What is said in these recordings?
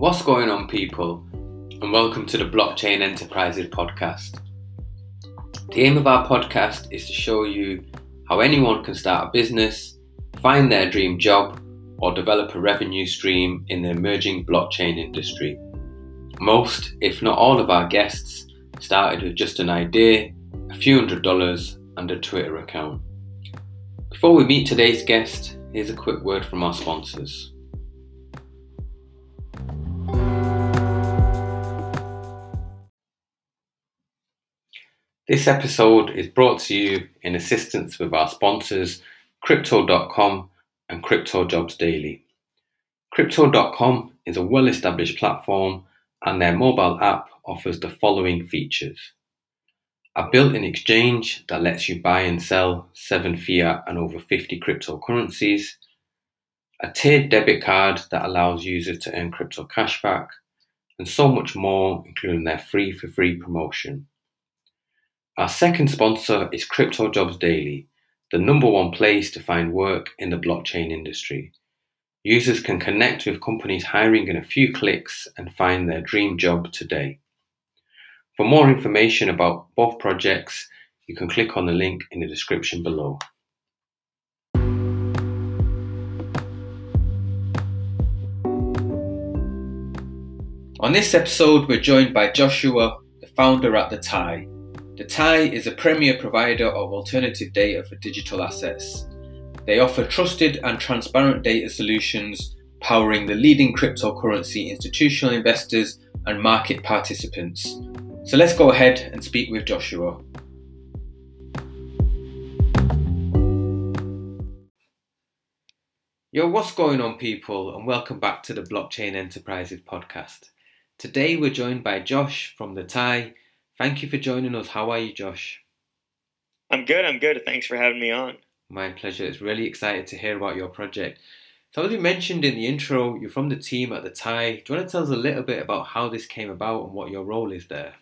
What's going on, people? And welcome to the Blockchain Enterprises podcast. The aim of our podcast is to show you how anyone can start a business, find their dream job, or develop a revenue stream in the emerging blockchain industry. Most, if not all, of our guests started with just an idea, a few hundred dollars, and a Twitter account. Before we meet today's guest, here's a quick word from our sponsors. This episode is brought to you in assistance with our sponsors, Crypto.com and Crypto Jobs Daily. Crypto.com is a well established platform and their mobile app offers the following features a built in exchange that lets you buy and sell 7 fiat and over 50 cryptocurrencies, a tiered debit card that allows users to earn crypto cashback, and so much more, including their free for free promotion. Our second sponsor is Crypto Jobs Daily, the number one place to find work in the blockchain industry. Users can connect with companies hiring in a few clicks and find their dream job today. For more information about both projects, you can click on the link in the description below. On this episode, we're joined by Joshua, the founder at The Tie, the TIE is a premier provider of alternative data for digital assets. They offer trusted and transparent data solutions powering the leading cryptocurrency institutional investors and market participants. So let's go ahead and speak with Joshua. Yo, what's going on, people, and welcome back to the Blockchain Enterprises podcast. Today we're joined by Josh from the TIE Thank you for joining us. How are you, Josh? I'm good. I'm good. Thanks for having me on. My pleasure. It's really excited to hear about your project. So, as you mentioned in the intro, you're from the team at the TIE. Do you want to tell us a little bit about how this came about and what your role is there?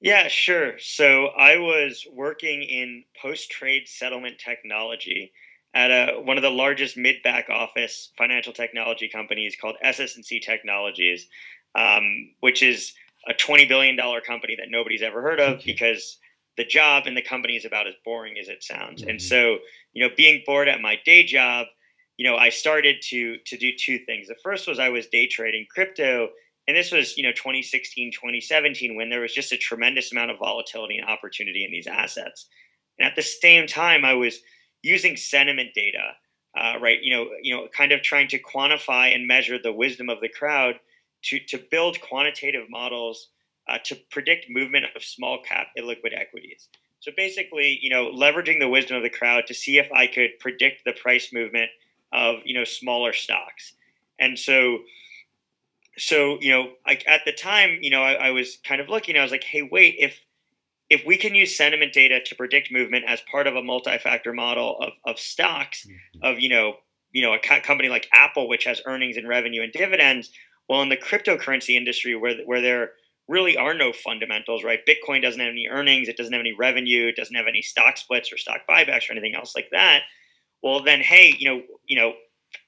Yeah, sure. So, I was working in post trade settlement technology at a, one of the largest mid back office financial technology companies called SS&C Technologies, um, which is a $20 billion company that nobody's ever heard of because the job and the company is about as boring as it sounds. Mm-hmm. And so, you know, being bored at my day job, you know, I started to to do two things. The first was I was day trading crypto, and this was, you know, 2016, 2017 when there was just a tremendous amount of volatility and opportunity in these assets. And at the same time, I was using sentiment data, uh, right? You know, you know, kind of trying to quantify and measure the wisdom of the crowd to, to build quantitative models uh, to predict movement of small cap illiquid equities. So basically, you know, leveraging the wisdom of the crowd to see if I could predict the price movement of you know smaller stocks. And so, so you know, like at the time, you know, I, I was kind of looking. I was like, hey, wait, if if we can use sentiment data to predict movement as part of a multi-factor model of, of stocks, mm-hmm. of you know, you know, a company like Apple, which has earnings and revenue and dividends, well, in the cryptocurrency industry, where where there really are no fundamentals, right? Bitcoin doesn't have any earnings, it doesn't have any revenue, it doesn't have any stock splits or stock buybacks or anything else like that. Well, then, hey, you know, you know,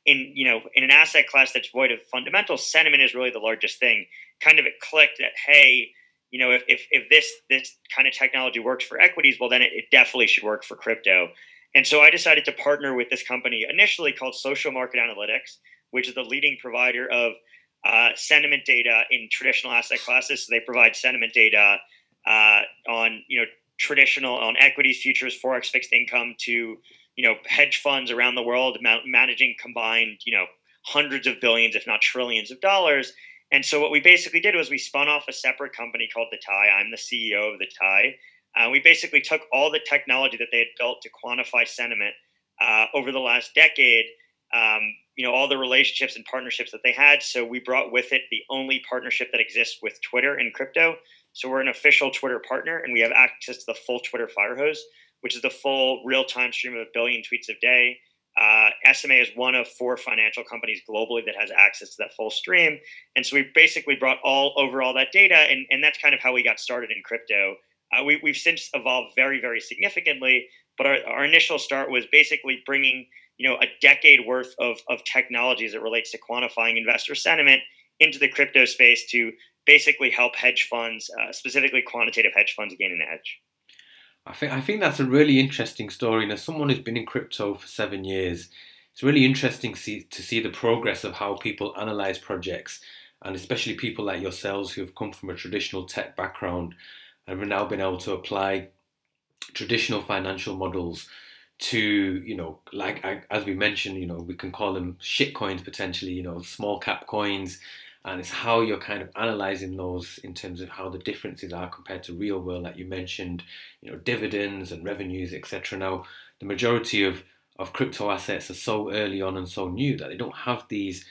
in you know, in an asset class that's void of fundamentals, sentiment is really the largest thing. Kind of it clicked that hey, you know, if if, if this this kind of technology works for equities, well, then it, it definitely should work for crypto. And so I decided to partner with this company initially called Social Market Analytics, which is the leading provider of uh, sentiment data in traditional asset classes. So they provide sentiment data uh, on you know traditional on equities, futures, forex, fixed income to you know hedge funds around the world ma- managing combined you know hundreds of billions, if not trillions of dollars. And so what we basically did was we spun off a separate company called the TIE. I'm the CEO of the TIE. Uh, we basically took all the technology that they had built to quantify sentiment uh, over the last decade um, you know all the relationships and partnerships that they had. So we brought with it the only partnership that exists with Twitter and crypto. So we're an official Twitter partner, and we have access to the full Twitter fire hose, which is the full real-time stream of a billion tweets a day. Uh, SMA is one of four financial companies globally that has access to that full stream, and so we basically brought all over all that data, and, and that's kind of how we got started in crypto. Uh, we, have since evolved very, very significantly, but our, our initial start was basically bringing you know a decade worth of, of technology as it relates to quantifying investor sentiment into the crypto space to basically help hedge funds, uh, specifically quantitative hedge funds, gain an edge. I think I think that's a really interesting story. And as someone who's been in crypto for seven years, it's really interesting see, to see the progress of how people analyze projects, and especially people like yourselves who have come from a traditional tech background and have now been able to apply traditional financial models to you know like as we mentioned you know we can call them shit coins potentially you know small cap coins. And it's how you're kind of analyzing those in terms of how the differences are compared to real world like you mentioned you know dividends and revenues etc now the majority of of crypto assets are so early on and so new that they don't have these.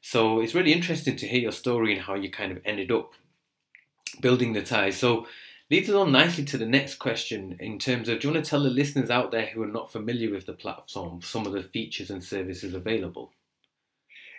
So it's really interesting to hear your story and how you kind of ended up building the ties so leads us on nicely to the next question in terms of do you want to tell the listeners out there who are not familiar with the platform some of the features and services available?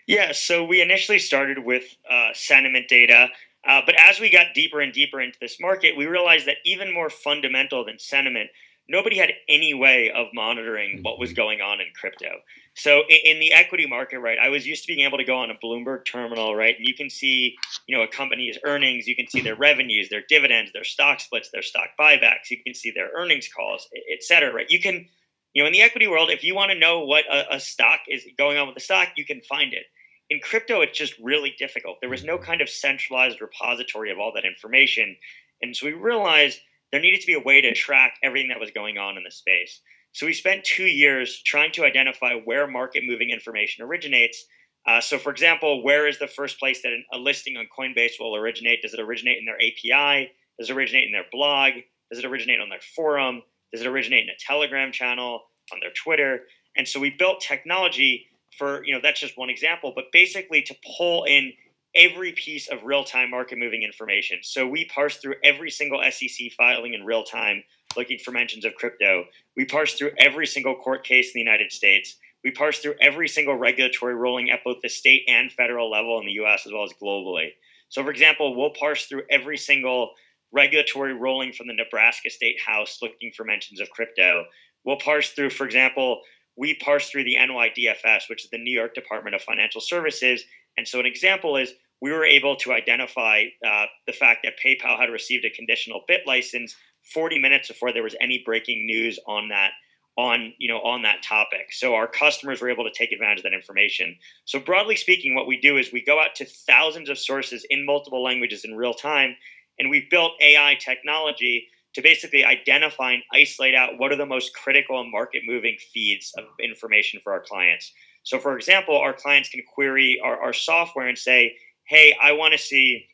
Yeah, so we initially started with uh, sentiment data, uh, but as we got deeper and deeper into this market, we realized that even more fundamental than sentiment, nobody had any way of monitoring what was mm-hmm. going on in crypto. So in, in, the equity market, right, I was used to being able to go on a Bloomberg terminal, right, and you can see, you know, a company's earnings, you can see their revenues, their dividends, their stock splits, their stock buybacks, you can see their earnings calls, et cetera, right? You can, you know, in the equity world, if you want to know what a, a stock is going on with the stock, you can find it in crypto, it's just really difficult. There was no kind of centralized repository of all that information. And so we realized there needed to be a way to track everything that was going on in the space. So we spent two years trying to identify where market moving information originates. Uh, so, for example, where is the first place that a listing on Coinbase will originate? Does it originate in their API? Does it originate in their blog? Does it originate on their forum? Does it originate in a Telegram channel, on their Twitter? And so we built technology for you know that's just one example but basically to pull in every piece of real-time market moving information. So we parse through every single sec filing in real time looking for mentions of crypto. We parse through every single court case in the united states. We parse through every single regulatory ruling at both the state and federal level in the us as well as globally. So for example we'll parse through every single regulatory ruling from the nebraska state house looking for mentions of crypto. We'll parse through for example we parse through the NYDFS, which is the New York Department of Financial Services. And so, an example is we were able to identify uh, the fact that PayPal had received a conditional BitLicense 40 minutes before there was any breaking news on that on you know on that topic so our customers were able to take advantage of that information so broadly speaking what we do is we go out to thousands of sources in multiple languages in real time and we've built ai technology to basically identify and isolate out what are the most critical and market moving feeds of information for our clients. So, for example, our clients can query our, our software and say, hey, I want to see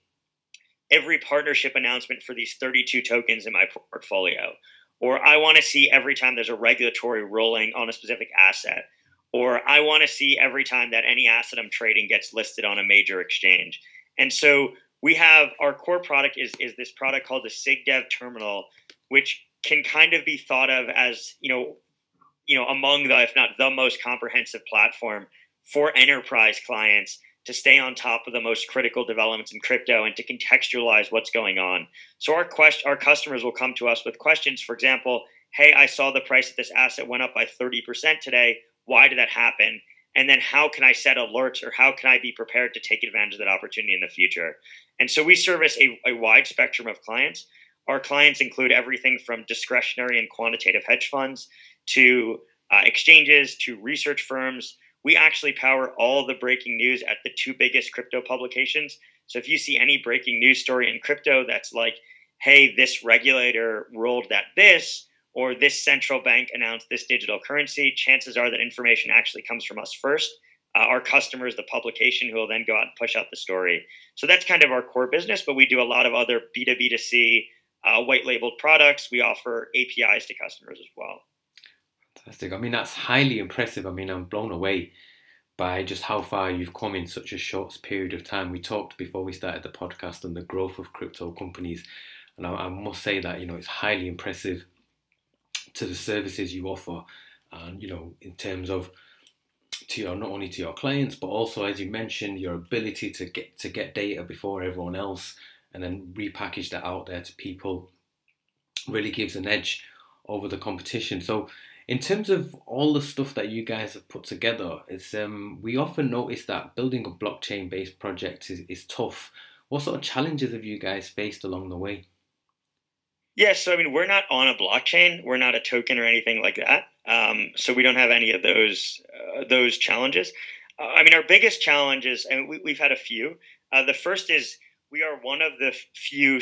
every partnership announcement for these 32 tokens in my portfolio. Or I want to see every time there's a regulatory ruling on a specific asset. Or I want to see every time that any asset I'm trading gets listed on a major exchange. And so we have our core product is is this product called the SigDev Terminal, which can kind of be thought of as you know, you know, among the if not the most comprehensive platform for enterprise clients to stay on top of the most critical developments in crypto and to contextualize what's going on. So our quest our customers will come to us with questions. For example, hey, I saw the price of this asset went up by 30% today. Why did that happen? and then how can I set alerts or how can I be prepared to take advantage of that opportunity in the future? And so we service a, a wide spectrum of clients. Our clients include everything from discretionary and quantitative hedge funds to uh, exchanges to research firms. We actually power all the breaking news at the two biggest crypto publications. So if you see any breaking news story in crypto that's like, hey, this regulator ruled that this, or this central bank announced this digital currency, chances are that information actually comes from us first. Uh, our customers, the publication, who will then go out and push out the story. So that's kind of our core business, but we do a lot of other B2B2C uh, white labeled products. We offer APIs to customers as well. Fantastic. I mean, that's highly impressive. I mean, I'm blown away by just how far you've come in such a short period of time. We talked before we started the podcast on the growth of crypto companies, and I, I must say that you know it's highly impressive to the services you offer, and you know, in terms of to your not only to your clients, but also as you mentioned, your ability to get to get data before everyone else, and then repackage that out there to people, really gives an edge over the competition. So, In terms of all the stuff that you guys have put together, it's um, we often notice that building a blockchain-based project is, is tough. What sort of challenges have you guys faced along the way? Yeah, so I mean, we're not on a blockchain. We're not a token or anything like that. Um, so we don't have any of those uh, those challenges. Uh, I mean, our biggest challenges, and we, have had a few. Uh, the first is we are one of the few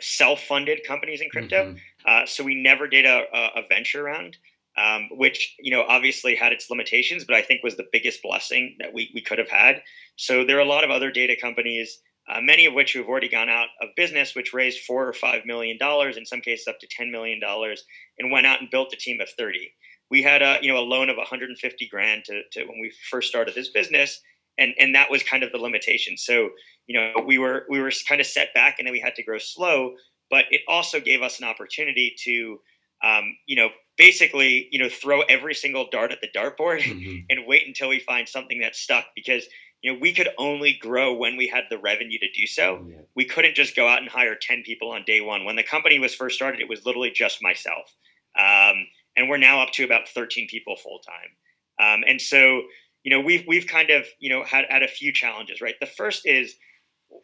self-funded companies in crypto. Mm-hmm. Uh, so we never did a, a venture round, um, which you know obviously had its limitations, but I think was the biggest blessing that we we could have had. So there are a lot of other data companies uh, many of which have already gone out of business, which raised four or five million dollars, in some cases up to ten million dollars, and went out and built a team of thirty. We had a you know a loan of 150 grand to, to when we first started this business, and and that was kind of the limitation. So you know we were we were kind of set back, and then we had to grow slow. But it also gave us an opportunity to um, you know basically you know throw every single dart at the dartboard mm-hmm. and wait until we find something that stuck because you know, we could only grow when we had the revenue to do so. Yeah. We couldn't just go out and hire 10 people on day one. When the company was first started, it was literally just myself. Um, and we're now up to about 13 people full time. Um, and so, you know, we've, we've kind of, you know, had, had a few challenges, right? The first is,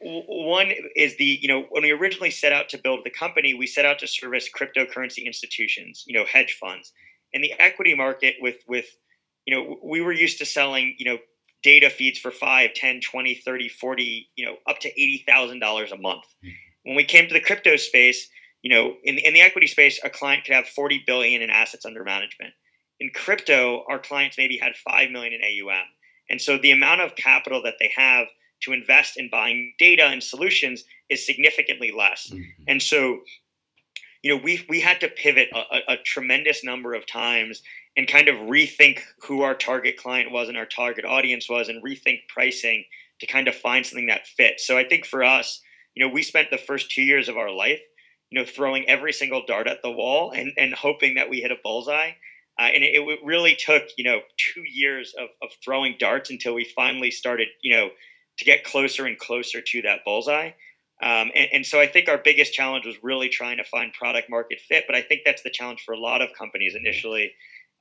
one is the you know when we originally set out to build the company we set out to service cryptocurrency institutions you know hedge funds. And the equity market with with you know we were used to selling you know data feeds for 5 10 20 30 40 you know up to $80000 a month. Mm-hmm. when we came to the crypto space you know in, in the equity space a client could have 40 billion in assets under management. In crypto our clients maybe had 5 million in aum and so the amount of capital that they have to invest in buying data and solutions is significantly less mm-hmm. and so you know we we had to pivot a, a, a tremendous number of times and kind of rethink who our target client was and our target audience was and rethink pricing to kind of find something that fits. So I think for us, you know, we spent the first two years of our life, you know, throwing every single dart at the wall and, and hoping that we hit a bullseye. Uh, and it, it, really took, you know, two years of, of throwing darts until we finally started, you know, to get closer and closer to that bullseye. Um, and, and, so I think our biggest challenge was really trying to find product market fit. But I think that's the challenge for a lot of companies initially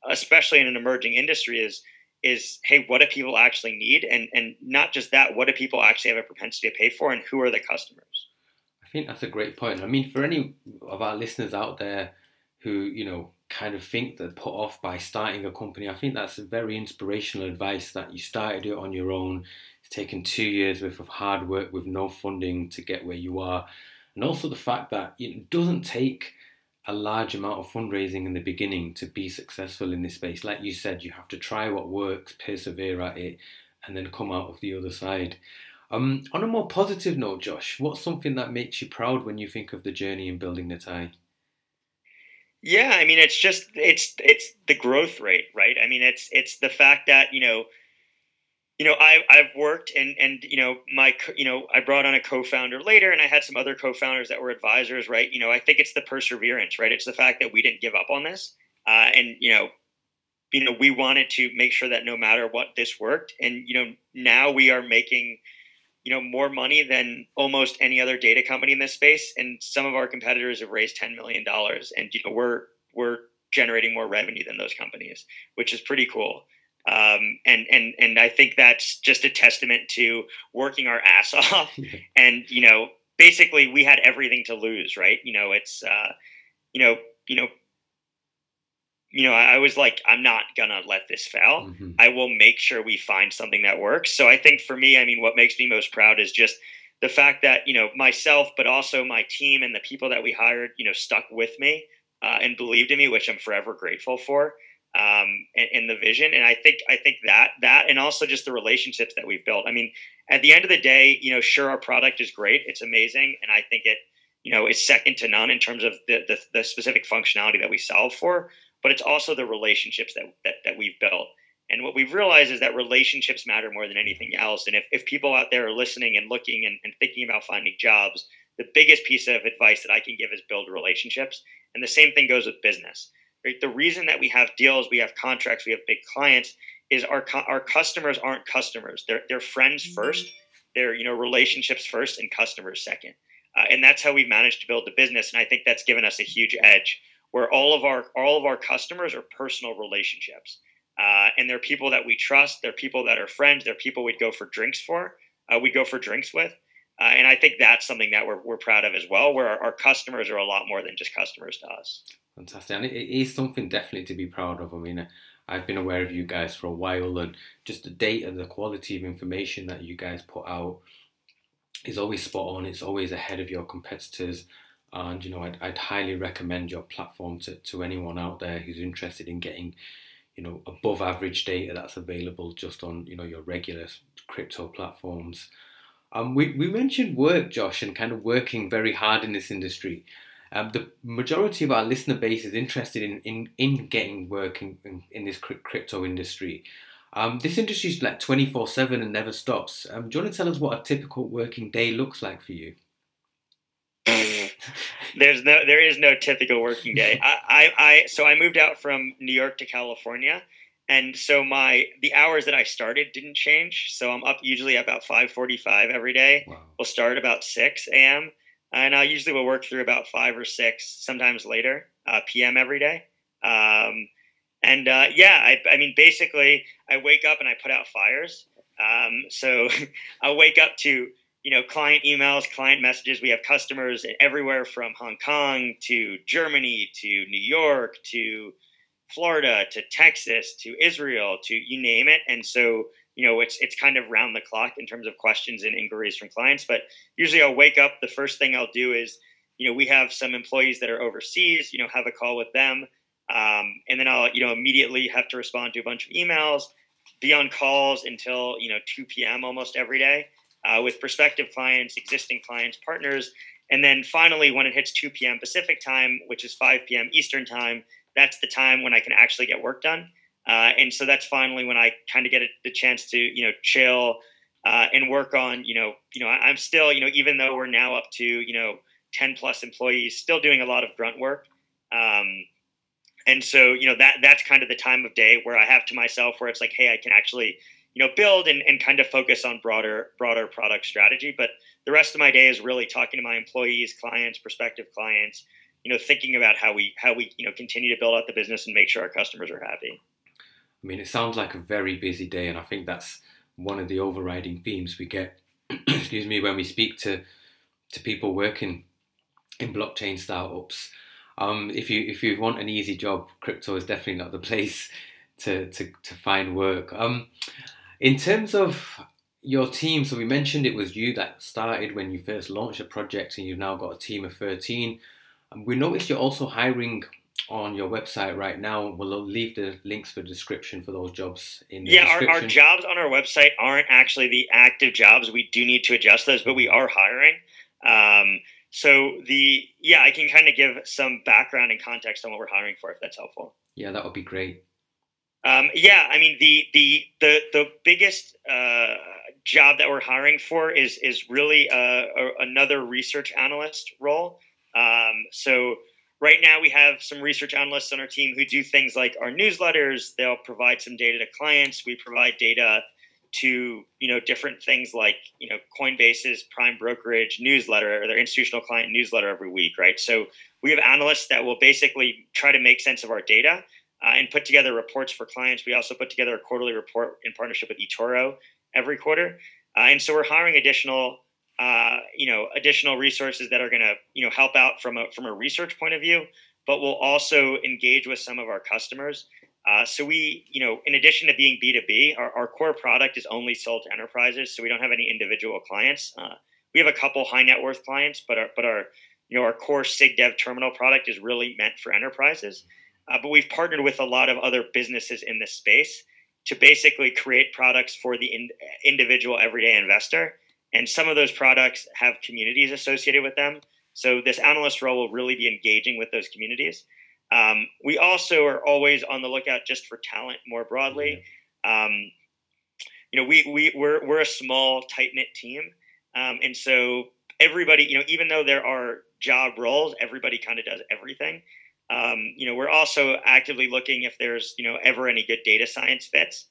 especially in an emerging industry, is is hey, what do people actually need, and and not just that, what do people actually have a propensity to pay for, and who are the customers? I think that's a great point. I mean, for any of our listeners out there who you know kind of think they're put off by starting a company, I think that's a very inspirational advice that you started it on your own. Taken two years worth of hard work with no funding to get where you are, and also the fact that it doesn't take a large amount of fundraising in the beginning to be successful in this space. Like you said, you have to try what works, persevere at it, and then come out of the other side. Um, on a more positive note, Josh, what's something that makes you proud when you think of the journey in building the TIE? Yeah, I mean, it's just it's it's the growth rate, right? I mean, it's it's the fact that you know you know, I, I've worked and, and, you know, my, you know, I brought on a co-founder later and I had some other co-founders that were advisors, right? You know, I think it's the perseverance, right? It's the fact that we didn't give up on this. Uh, and, you know, you know, we wanted to make sure that no matter what this worked. And, you know, now we are making, you know, more money than almost any other data company in this space. And some of our competitors have raised $10 million and, you know, we're, we're generating more revenue than those companies, which is pretty cool. Um, and and and I think that's just a testament to working our ass off. and you know, basically, we had everything to lose, right? You know, it's uh, you know, you know, you know, I, was like, I'm not gonna let this fail. Mm-hmm. I will make sure we find something that works. So I think for me, I mean, what makes me most proud is just the fact that you know myself, but also my team and the people that we hired, you know, stuck with me uh, and believed in me, which I'm forever grateful for um, in, in, the vision. And I think I think that that and also just the relationships that we've built. I mean, at the end of the day, you know, sure, our product is great, it's amazing, and I think it, you know, is second to none in terms of the the, the specific functionality that we solve for. But it's also the relationships that, that that we've built. And what we've realized is that relationships matter more than anything else. And if, if people out there are listening and looking and, and thinking about finding jobs, the biggest piece of advice that I can give is build relationships. And the same thing goes with business Right? The reason that we have deals, we have contracts, we have big clients is our our customers aren't customers. They're they're friends mm-hmm. first. They're you know relationships first and customers second. Uh, and that's how we've managed to build the business. And I think that's given us a huge edge where all of our all of our customers are personal relationships, uh, and they're people that we trust. They're people that are friends. They're people we'd go for drinks for. Uh, we go for drinks with. Uh, and I think that's something that we're, we're proud of as well, where our, our, customers are a lot more than just customers to us. Fantastic. And it is something definitely to be proud of. I mean, I've been aware of you guys for a while, and just the data, the quality of information that you guys put out is always spot on. It's always ahead of your competitors. And, you know, I'd, I'd highly recommend your platform to, to anyone out there who's interested in getting, you know, above average data that's available just on, you know, your regular crypto platforms. Um, we, we mentioned work, Josh, and kind of working very hard in this industry. Um, the majority of our listener base is interested in, in, in getting work in, in, in this crypto industry. Um, this industry is like 24 7 and never stops. Um, do you want to tell us what a typical working day looks like for you? There's no, there is no typical working day. I, I, I, so I moved out from New York to California, and so my the hours that I started didn't change. So I'm up usually about 5:45 every day. Wow. We'll start about 6 a.m. and I usually will work through about five or six, sometimes later, uh, p.m. every day. Um, and uh, yeah, I, I, mean, basically, I wake up and I put out fires. Um, so I wake up to you know client emails, client messages. We have customers everywhere from Hong Kong to Germany to New York to Florida to Texas to Israel to you name it. And so, you know, it's it's kind of round the clock in terms of questions and inquiries from clients. But usually I'll wake up, the first thing I'll do is, you know, we have some employees that are overseas, you know, have a call with them. Um, and then I'll, you know, immediately have to respond to a bunch of emails, be on calls until, you know, 2 p.m. almost every day uh, with prospective clients, existing clients, partners. And then finally, when it hits 2 p.m. Pacific time, which is 5 p.m. Eastern time, that's the time when I can actually get work done. Uh, and so that's finally when I kind of get the chance to, you know, chill uh, and work on, you know, you know, I'm still, you know, even though we're now up to, you know, 10 plus employees, still doing a lot of grunt work. Um, and so, you know, that that's kind of the time of day where I have to myself where it's like, hey, I can actually, you know, build and, and kind of focus on broader broader product strategy. But the rest of my day is really talking to my employees, clients, prospective clients, you know, thinking about how we how we you know continue to build out the business and make sure our customers are happy. I mean, it sounds like a very busy day, and I think that's one of the overriding themes we get. excuse me, when we speak to to people working in blockchain startups. Um, if you if you want an easy job, crypto is definitely not the place to to, to find work. Um, in terms of your team, so we mentioned it was you that started when you first launched a project, and you've now got a team of thirteen. We noticed you're also hiring on your website right now. We'll leave the links for description for those jobs in the yeah, our, our, jobs on our website aren't actually the active jobs. We do need to adjust those, but we are hiring. Um, so the yeah, I can kind of give some background and context on what we're hiring for if that's helpful. Yeah, that would be great. Um, yeah, I mean the the the the biggest uh, job that we're hiring for is is really uh, a, another research analyst role. Um, so right now we have some research analysts on our team who do things like our newsletters. They'll provide some data to clients. We provide data to you know different things like you know Coinbase's prime brokerage newsletter or their institutional client newsletter every week, right? So we have analysts that will basically try to make sense of our data uh, and put together reports for clients. We also put together a quarterly report in partnership with eToro every quarter, uh, and so we're hiring additional uh, you know additional resources that are going to you know help out from a from a research point of view, but we'll also engage with some of our customers. Uh, so we, you know, in addition to being B2B, our, our, core product is only sold to enterprises, so we don't have any individual clients. Uh, we have a couple high net worth clients, but our, but our, you know, our core SigDev terminal product is really meant for enterprises. Uh, but we've partnered with a lot of other businesses in this space to basically create products for the in, individual everyday investor and some of those products have communities associated with them. So this analyst role will really be engaging with those communities. Um, we also are always on the lookout just for talent more broadly. Um, you know, we, we, we're, we're a small, tight knit team. Um, and so everybody, you know, even though there are job roles, everybody kind of does everything. Um, you know, we're also actively looking if there's, you know, ever any good data science fits.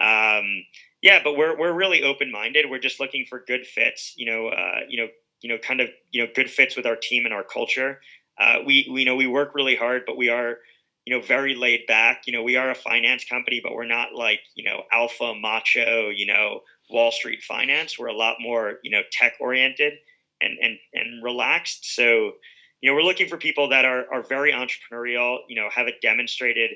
Um, yeah, but we're we're really open minded. We're just looking for good fits. You know, uh, you know, you know, kind of you know, good fits with our team and our culture. Uh, we, we you know we work really hard, but we are you know very laid back. You know, we are a finance company, but we're not like you know alpha macho. You know, Wall Street finance. We're a lot more you know tech oriented and and and relaxed. So you know, we're looking for people that are are very entrepreneurial. You know, have a demonstrated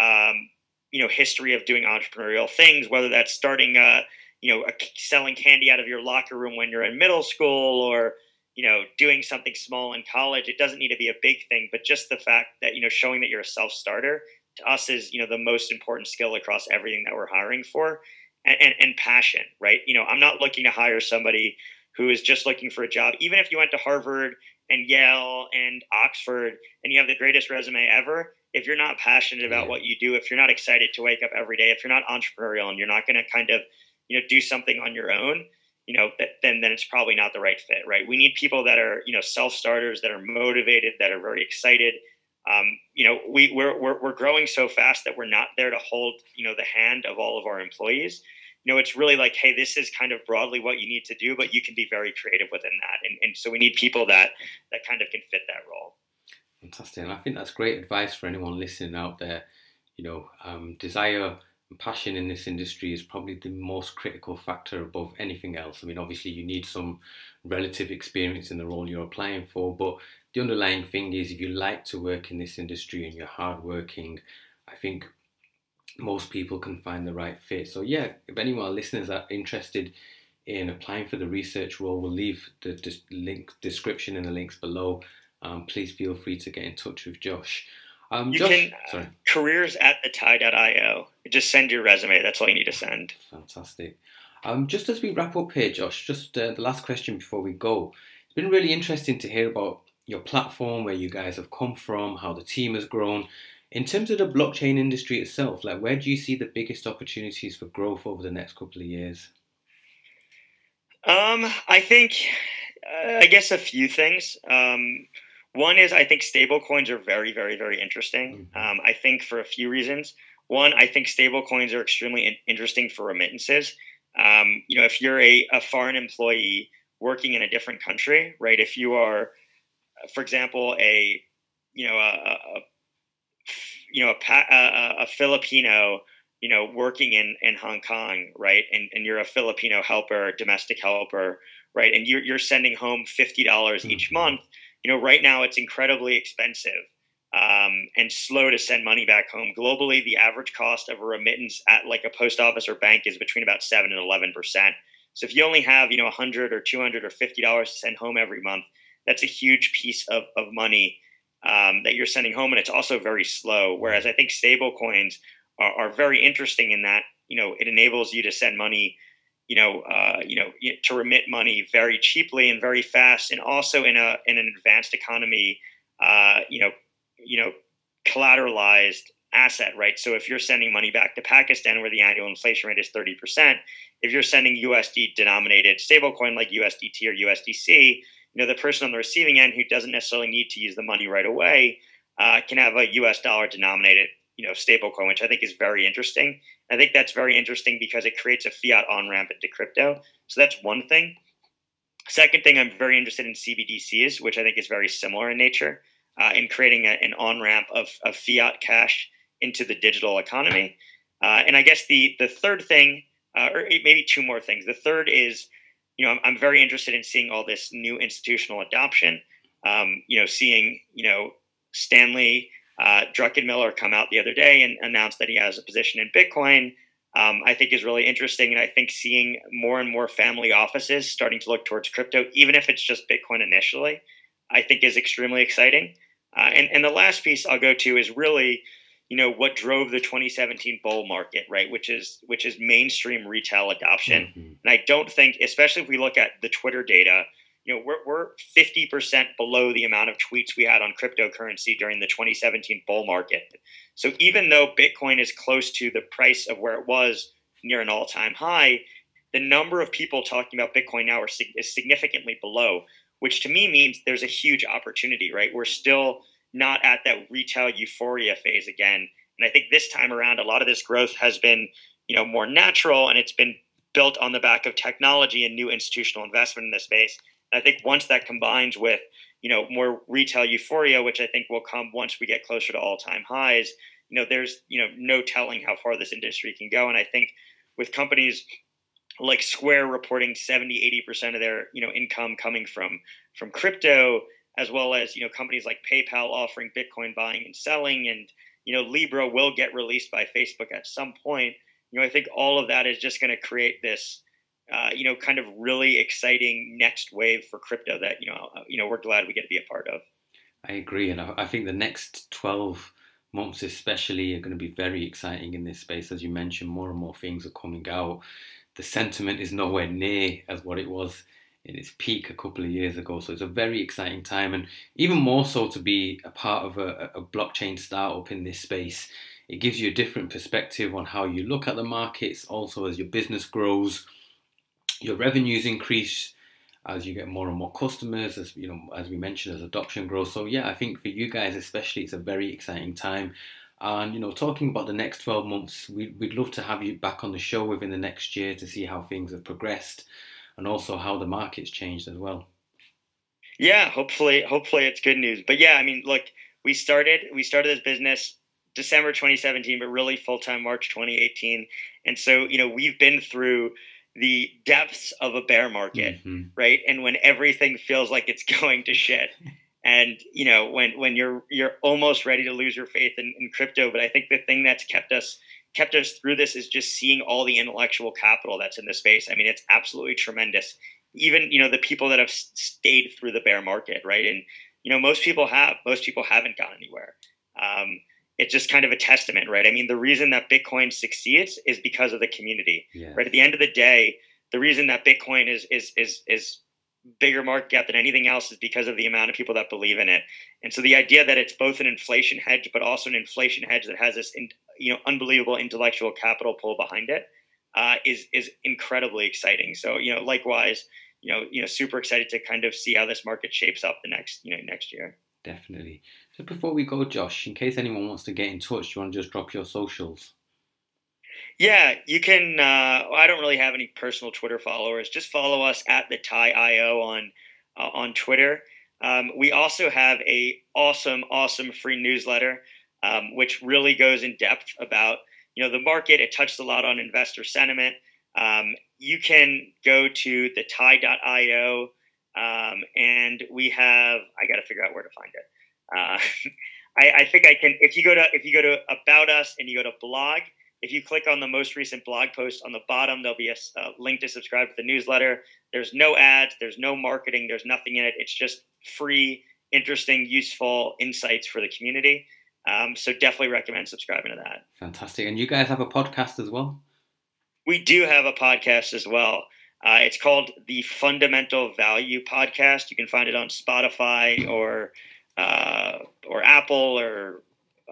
um, you know history of doing entrepreneurial things, whether that's starting a you know a, selling candy out of your locker room when you're in middle school or you know doing something small in college. It doesn't need to be a big thing, but just the fact that you know showing that you're a self starter to us is you know the most important skill across everything that we're hiring for. And, and, and passion, right? You know, I'm not looking to hire somebody who is just looking for a job, even if you went to Harvard and Yale and Oxford and you have the greatest resume ever, if you're not passionate about what you do, if you're not excited to wake up every day, if you're not entrepreneurial and you're not going to kind of, you know, do something on your own, you know, that, then then it's probably not the right fit, right? We need people that are, you know, self starters, that are motivated, that are very excited. Um, you know, we we're, we're we're growing so fast that we're not there to hold, you know, the hand of all of our employees you know, it's really like, hey, this is kind of broadly what you need to do, but you can be very creative within that. And, and so we need people that that kind of can fit that role. Fantastic. And I think that's great advice for anyone listening out there. You know, um, desire and passion in this industry is probably the most critical factor above anything else. I mean, obviously, you need some relative experience in the role you're applying for, but the underlying thing is if you like to work in this industry and you're hardworking, I think most people can find the right fit. So yeah, if any of our listeners are interested in applying for the research role, we'll leave the link description and the links below. Um, please feel free to get in touch with Josh. Um, you Josh, can sorry. careers at the tie.io. Just send your resume. That's all you need to send. Fantastic. Um, just as we wrap up here, Josh, just uh, the last question before we go. It's been really interesting to hear about your platform, where you guys have come from, how the team has grown, in terms of the blockchain industry itself, like where do you see the biggest opportunities for growth over the next couple of years? Um, I think, uh, I guess a few things. Um, one is I think stablecoins are very, very, very interesting. Mm-hmm. Um, I think for a few reasons. One, I think stablecoins are extremely in- interesting for remittances. Um, you know, if you're a, a foreign employee working in a different country, right? If you are, for example, a you know a, a you know a, a, a Filipino you know working in in Hong Kong right and and you're a Filipino helper domestic helper right and you're, you're sending home $50 mm-hmm. each month you know right now it's incredibly expensive um, and slow to send money back home globally the average cost of a remittance at like a post office or bank is between about 7 and 11 percent so if you only have you know a 100 or 200 or 50 dollars to send home every month that's a huge piece of, of money um, that you're sending home, and it's also very slow. Whereas I think stable coins are, are very interesting in that you know it enables you to send money, you know, uh, you know, to remit money very cheaply and very fast, and also in a in an advanced economy, uh, you know, you know, collateralized asset, right? So if you're sending money back to Pakistan where the annual inflation rate is 30%, if you're sending USD denominated stablecoin like USDT or USDC, you know the person on the receiving end who doesn't necessarily need to use the money right away uh, can have a U.S. dollar denominated you know stablecoin, which I think is very interesting. I think that's very interesting because it creates a fiat on ramp into crypto. So that's one thing. Second thing, I'm very interested in CBDCs, which I think is very similar in nature, uh, in creating a, an on ramp of, of fiat cash into the digital economy. Uh, and I guess the the third thing, uh, or maybe two more things. The third is you know, I'm, I'm very interested in seeing all this new institutional adoption. Um, you know, seeing you know Stanley uh, Druckenmiller come out the other day and announce that he has a position in Bitcoin. Um, I think is really interesting, and I think seeing more and more family offices starting to look towards crypto, even if it's just Bitcoin initially, I think is extremely exciting. Uh, and and the last piece I'll go to is really you know what drove the 2017 bull market right which is which is mainstream retail adoption mm-hmm. and i don't think especially if we look at the twitter data you know we're, we're 50% below the amount of tweets we had on cryptocurrency during the 2017 bull market so even though bitcoin is close to the price of where it was near an all-time high the number of people talking about bitcoin now are, is significantly below which to me means there's a huge opportunity right we're still not at that retail euphoria phase again. And I think this time around, a lot of this growth has been, you know, more natural and it's been built on the back of technology and new institutional investment in this space. I think once that combines with, you know more retail euphoria, which I think will come once we get closer to all time highs. You know, there's you know no telling how far this industry can go, and I think with companies like Square reporting 70 80% of their you know income coming from from crypto as well as you know companies like PayPal offering Bitcoin buying and selling and you know Libra will get released by Facebook at some point you know I think all of that is just going to create this uh, you know kind of really exciting next wave for crypto that you know uh, you know we're glad we get to be a part of I agree and I think the next 12 months especially are going to be very exciting in this space as you mentioned more and more things are coming out the sentiment is nowhere near as what it was in its peak a couple of years ago. So it's a very exciting time, and even more so to be a part of a, a blockchain startup in this space. It gives you a different perspective on how you look at the markets. Also, as your business grows, your revenues increase as you get more and more customers. As you know, as we mentioned, as adoption grows. So yeah, I think for you guys especially, it's a very exciting time. And you know, talking about the next 12 months, we, we'd love to have you back on the show within the next year to see how things have progressed and also how the market's changed as well. Yeah, hopefully, hopefully it's good news. But yeah, I mean, look, we started we started this business December 2017, but really full time March 2018, and so you know we've been through the depths of a bear market, mm-hmm. right? And when everything feels like it's going to shit. and you know when when you're you're almost ready to lose your faith in, in crypto but i think the thing that's kept us kept us through this is just seeing all the intellectual capital that's in the space. I mean, it's absolutely tremendous. Even you know the people that have stayed through the bear market, right? And you know most people have. Most people haven't gone anywhere. Um, it's just kind of a testament, right? I mean, the reason that Bitcoin succeeds is because of the community, yeah. right? At the end of the day, the reason that Bitcoin is is is is bigger market cap than anything else is because of the amount of people that believe in it. And so the idea that it's both an inflation hedge, but also an inflation hedge that has this, in, you know, unbelievable intellectual capital pull behind it, uh, is is incredibly exciting. So you know, likewise, you know, you know, super excited to kind of see how this market shapes up the next, you know, next year. Definitely. So before we go, Josh, in case anyone wants to get in touch, do you want to just drop your socials? Yeah, you can. Uh, I don't really have any personal Twitter followers. Just follow us at the Tie IO on uh, on Twitter. Um, we also have a awesome, awesome free newsletter, um, which really goes in depth about you know the market. It touches a lot on investor sentiment. Um, you can go to the tie.io um, and we have. I got to figure out where to find it. Uh, I, I think I can. If you go to if you go to about us and you go to blog if you click on the most recent blog post on the bottom, there'll be a, a, link to subscribe to the newsletter. There's no ads, there's no marketing, there's nothing in it. It's just free, interesting, useful insights for the community. Um, so definitely recommend subscribing to that. Fantastic. And you guys have a podcast as well? We do have a podcast as well. Uh, it's called the Fundamental Value Podcast. You can find it on Spotify or uh, or Apple or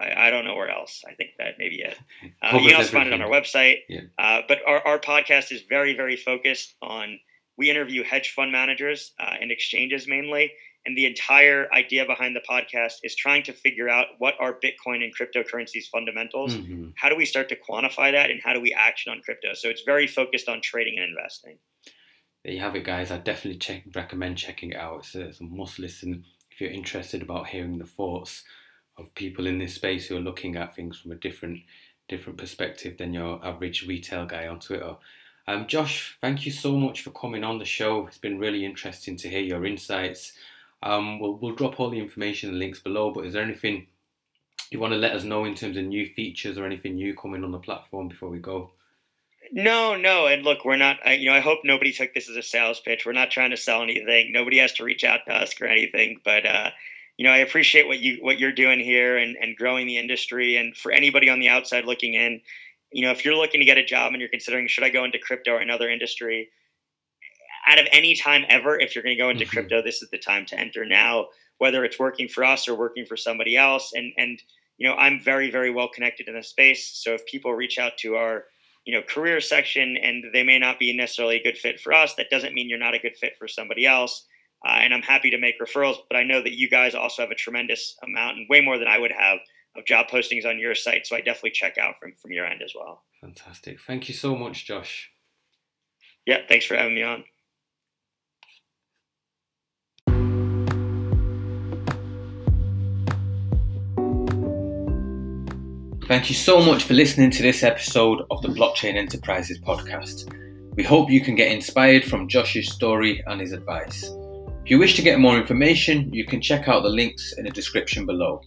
I, I, don't know where else. I think that maybe it. Uh, you can also find it on our website. Yeah. Uh, but our, our podcast is very, very focused on. We interview hedge fund managers uh, and exchanges mainly, and the entire idea behind the podcast is trying to figure out what are Bitcoin and cryptocurrencies fundamentals. Mm-hmm. How do we start to quantify that, and how do we action on crypto? So it's very focused on trading and investing. There you have it, guys. I definitely check, recommend checking it out. It's a, it's a must listen if you're interested about hearing the thoughts of people in this space who are looking at things from a different different perspective than your average retail guy on Twitter. Um, Josh, thank you so much for coming on the show. It's been really interesting to hear your insights. Um, we'll, we'll drop all the information and links below, but is there anything you want to let us know in terms of new features or anything new coming on the platform before we go? No, no, and look, we're not. You know, I hope nobody took this as a sales pitch. We're not trying to sell anything. Nobody has to reach out to us or anything. But uh, you know, I appreciate what you what you're doing here and, and growing the industry. And for anybody on the outside looking in, you know, if you're looking to get a job and you're considering should I go into crypto or another industry, out of any time ever, if you're going to go into mm-hmm. crypto, this is the time to enter now. Whether it's working for us or working for somebody else, and and you know, I'm very very well connected in the space. So if people reach out to our you know career section and they may not be necessarily a good fit for us, that doesn't mean you're not a good fit for somebody else uh, and I'm happy to make referrals. But I know that you guys also have a tremendous amount, and way more than I would have, of job postings on your site. So I definitely check out from from your end as well. Fantastic. Thank you so much, Josh. Yeah, thanks for having me on. Thank you so much for listening to this episode of the Blockchain Enterprises podcast. We hope you can get inspired from Josh's story and his advice. If you wish to get more information, you can check out the links in the description below.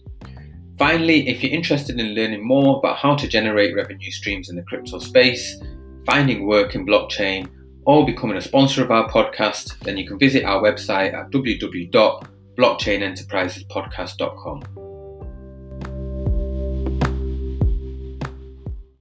Finally, if you're interested in learning more about how to generate revenue streams in the crypto space, finding work in blockchain, or becoming a sponsor of our podcast, then you can visit our website at www.blockchainenterprisespodcast.com.